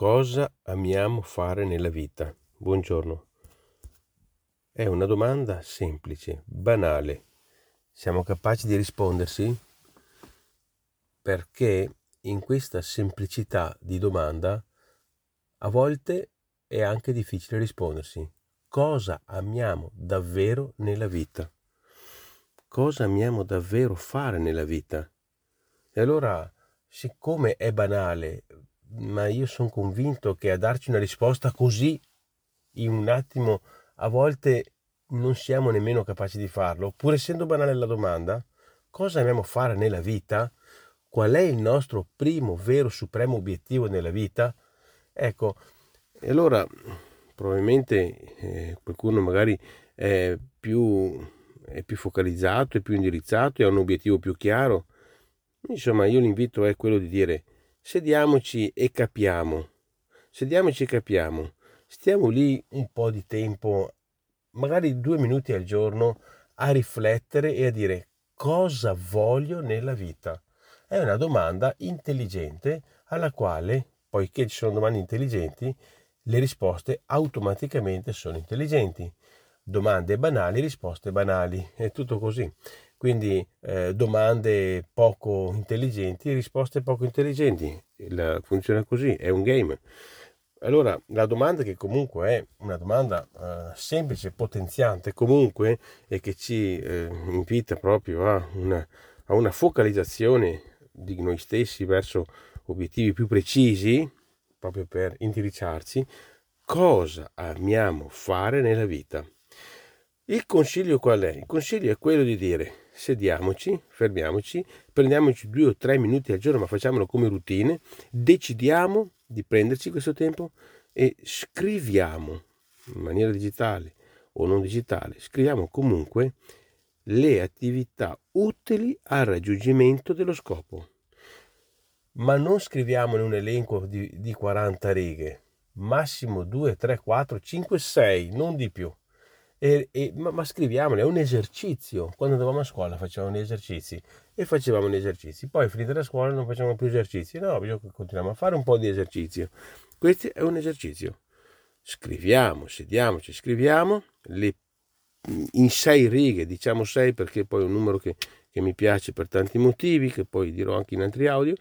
Cosa amiamo fare nella vita? Buongiorno. È una domanda semplice, banale. Siamo capaci di rispondersi? Perché in questa semplicità di domanda a volte è anche difficile rispondersi. Cosa amiamo davvero nella vita? Cosa amiamo davvero fare nella vita? E allora, siccome è banale, ma io sono convinto che a darci una risposta così in un attimo a volte non siamo nemmeno capaci di farlo, pur essendo banale la domanda, cosa amiamo fare nella vita? Qual è il nostro primo, vero, supremo obiettivo nella vita? Ecco, e allora probabilmente eh, qualcuno magari è più, è più focalizzato, è più indirizzato e ha un obiettivo più chiaro. Insomma, io l'invito è quello di dire sediamoci e capiamo, sediamoci e capiamo, stiamo lì un po' di tempo, magari due minuti al giorno, a riflettere e a dire cosa voglio nella vita. È una domanda intelligente alla quale, poiché ci sono domande intelligenti, le risposte automaticamente sono intelligenti. Domande banali, risposte banali, è tutto così. Quindi eh, domande poco intelligenti, risposte poco intelligenti. Il, funziona così, è un game. Allora, la domanda che comunque è una domanda eh, semplice, potenziante comunque e che ci eh, invita proprio a una, a una focalizzazione di noi stessi verso obiettivi più precisi, proprio per indirizzarci, cosa amiamo fare nella vita. Il consiglio qual è? Il consiglio è quello di dire sediamoci, fermiamoci, prendiamoci due o tre minuti al giorno, ma facciamolo come routine, decidiamo di prenderci questo tempo e scriviamo in maniera digitale o non digitale, scriviamo comunque le attività utili al raggiungimento dello scopo. Ma non scriviamo in un elenco di, di 40 righe, massimo 2, 3, 4, 5, 6, non di più. E, e, ma, ma scriviamole, è un esercizio. Quando andavamo a scuola facevamo gli esercizi e facevamo gli esercizi. Poi finita la scuola non facciamo più esercizi. No, continuiamo a fare un po' di esercizio. Questo è un esercizio. Scriviamo, sediamoci, scriviamo le, in sei righe, diciamo sei perché poi è un numero che, che mi piace per tanti motivi, che poi dirò anche in altri audio.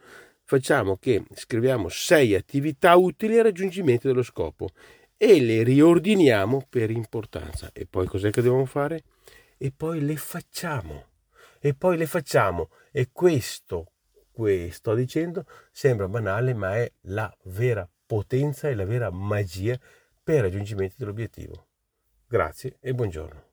Facciamo che scriviamo sei attività utili al raggiungimento dello scopo e le riordiniamo per importanza. E poi cos'è che dobbiamo fare? E poi le facciamo. E poi le facciamo. E questo, questo sto dicendo, sembra banale, ma è la vera potenza e la vera magia per il raggiungimento dell'obiettivo. Grazie e buongiorno.